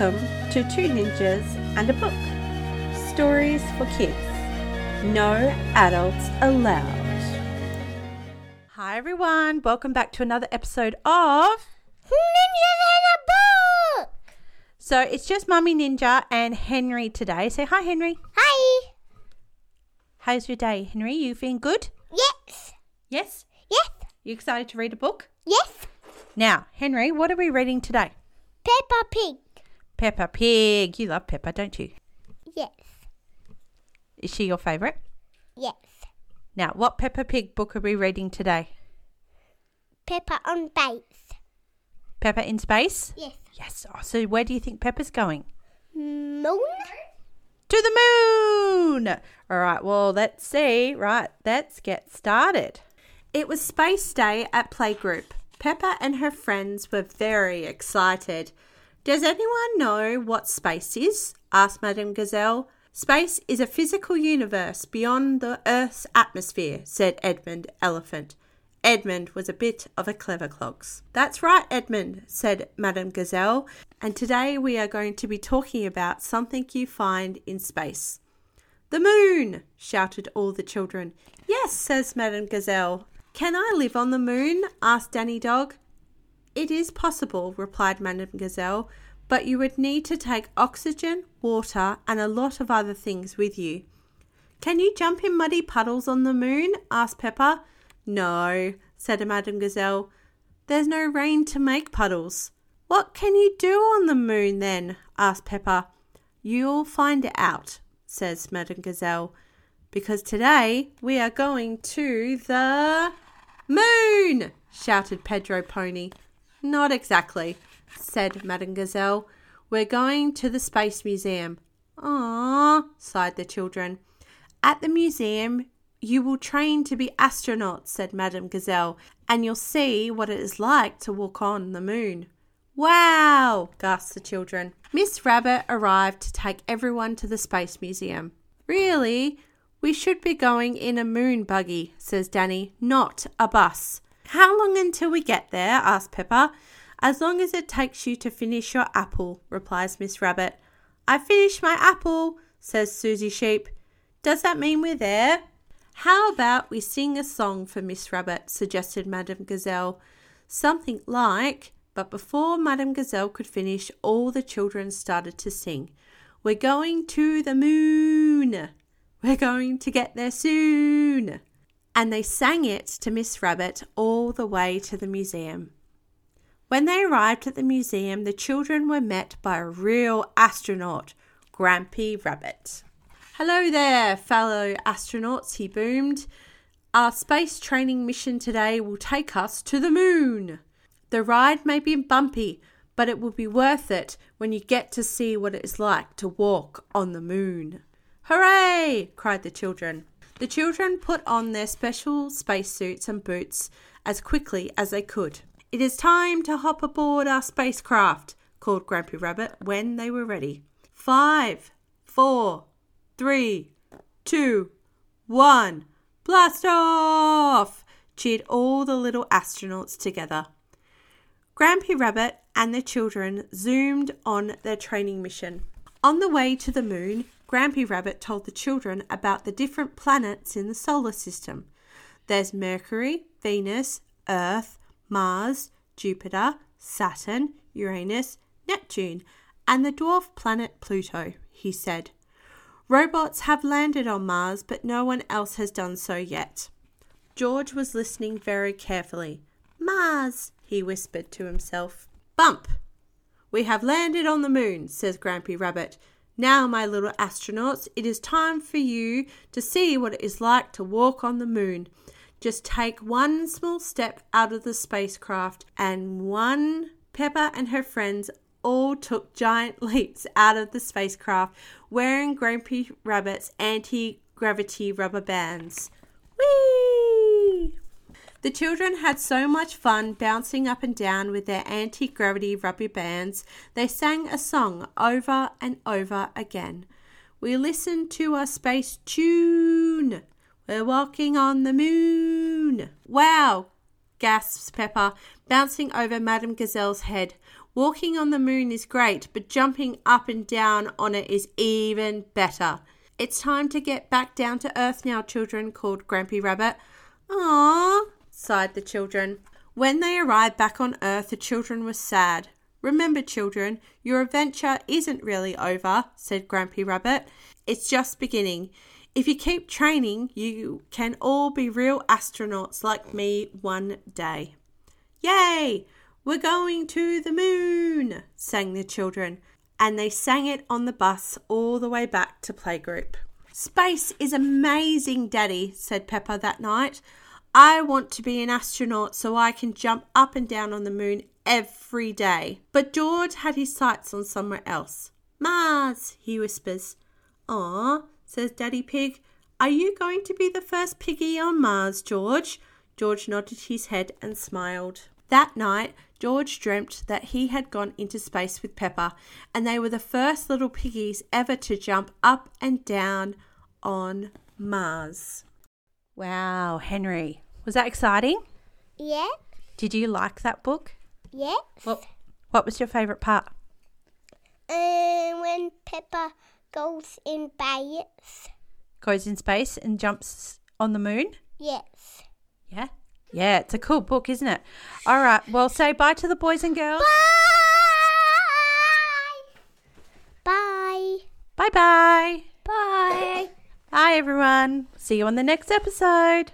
Welcome to Two Ninjas and a Book. Stories for kids. No adults allowed. Hi everyone, welcome back to another episode of Ninjas in a book. So it's just Mummy Ninja and Henry today. Say hi Henry. Hi. How's your day, Henry? You feeling good? Yes. Yes? Yes. You excited to read a book? Yes. Now, Henry, what are we reading today? Peppa Pig. Peppa Pig. You love Peppa, don't you? Yes. Is she your favourite? Yes. Now, what Peppa Pig book are we reading today? Peppa on base. Peppa in Space? Yes. Yes. Oh, so where do you think Peppa's going? Moon. To the moon! All right, well, let's see. Right, let's get started. It was Space Day at Playgroup. Peppa and her friends were very excited. Does anyone know what space is? asked Madame Gazelle. Space is a physical universe beyond the Earth's atmosphere, said Edmund Elephant. Edmund was a bit of a clever clogs. That's right, Edmund, said Madame Gazelle, and today we are going to be talking about something you find in space. The moon! shouted all the children. Yes, says Madame Gazelle. Can I live on the moon? asked Danny Dog. It is possible, replied Madame Gazelle, but you would need to take oxygen, water, and a lot of other things with you. Can you jump in muddy puddles on the moon? asked Peppa. No, said Madame Gazelle. There's no rain to make puddles. What can you do on the moon then? asked Peppa. You'll find out, says Madame Gazelle, because today we are going to the moon, shouted Pedro Pony. Not exactly, said Madame Gazelle. We're going to the Space Museum. Ah, sighed the children. At the museum, you will train to be astronauts, said Madame Gazelle, and you'll see what it is like to walk on the moon. Wow! gasped the children. Miss Rabbit arrived to take everyone to the Space Museum. Really? We should be going in a moon buggy, says Danny, not a bus. How long until we get there? asked Peppa. As long as it takes you to finish your apple, replies Miss Rabbit. I finished my apple, says Susie Sheep. Does that mean we're there? How about we sing a song for Miss Rabbit, suggested Madame Gazelle. Something like, but before Madame Gazelle could finish, all the children started to sing. We're going to the moon. We're going to get there soon. And they sang it to Miss Rabbit all the way to the museum. When they arrived at the museum, the children were met by a real astronaut, Grampy Rabbit. Hello there, fellow astronauts, he boomed. Our space training mission today will take us to the moon. The ride may be bumpy, but it will be worth it when you get to see what it is like to walk on the moon. Hooray! cried the children. The children put on their special spacesuits and boots as quickly as they could. It is time to hop aboard our spacecraft, called Grampy Rabbit when they were ready. Five, four, three, two, one, blast off! cheered all the little astronauts together. Grampy Rabbit and the children zoomed on their training mission. On the way to the moon, Grampy Rabbit told the children about the different planets in the solar system. There's Mercury, Venus, Earth, Mars, Jupiter, Saturn, Uranus, Neptune, and the dwarf planet Pluto, he said. Robots have landed on Mars, but no one else has done so yet. George was listening very carefully. Mars, he whispered to himself. Bump! We have landed on the moon, says Grampy Rabbit. Now, my little astronauts, it is time for you to see what it is like to walk on the moon. Just take one small step out of the spacecraft, and one Peppa and her friends all took giant leaps out of the spacecraft wearing Grampy Rabbit's anti gravity rubber bands. The children had so much fun bouncing up and down with their anti gravity rubber bands, they sang a song over and over again. We listened to a space tune. We're walking on the moon. Wow! gasps Peppa, bouncing over Madame Gazelle's head. Walking on the moon is great, but jumping up and down on it is even better. It's time to get back down to earth now, children, called Grampy Rabbit. Ah, sighed the children. When they arrived back on earth, the children were sad. Remember, children, your adventure isn't really over, said Grampy Rabbit. It's just beginning. If you keep training, you can all be real astronauts like me one day. Yay! We're going to the moon, sang the children, and they sang it on the bus all the way back to playgroup. Space is amazing, Daddy, said Peppa that night. I want to be an astronaut so I can jump up and down on the moon every day. But George had his sights on somewhere else. Mars, he whispers. Ah, says Daddy Pig. Are you going to be the first piggy on Mars, George? George nodded his head and smiled. That night, George dreamt that he had gone into space with Peppa, and they were the first little piggies ever to jump up and down on Mars. Wow, Henry. Was that exciting? Yeah. Did you like that book? Yes. What, what was your favourite part? Um, when Peppa goes in space. Goes in space and jumps on the moon? Yes. Yeah. Yeah, it's a cool book, isn't it? All right, well, say bye to the boys and girls. Bye. Bye. Bye bye. Bye. Bye, everyone. See you on the next episode.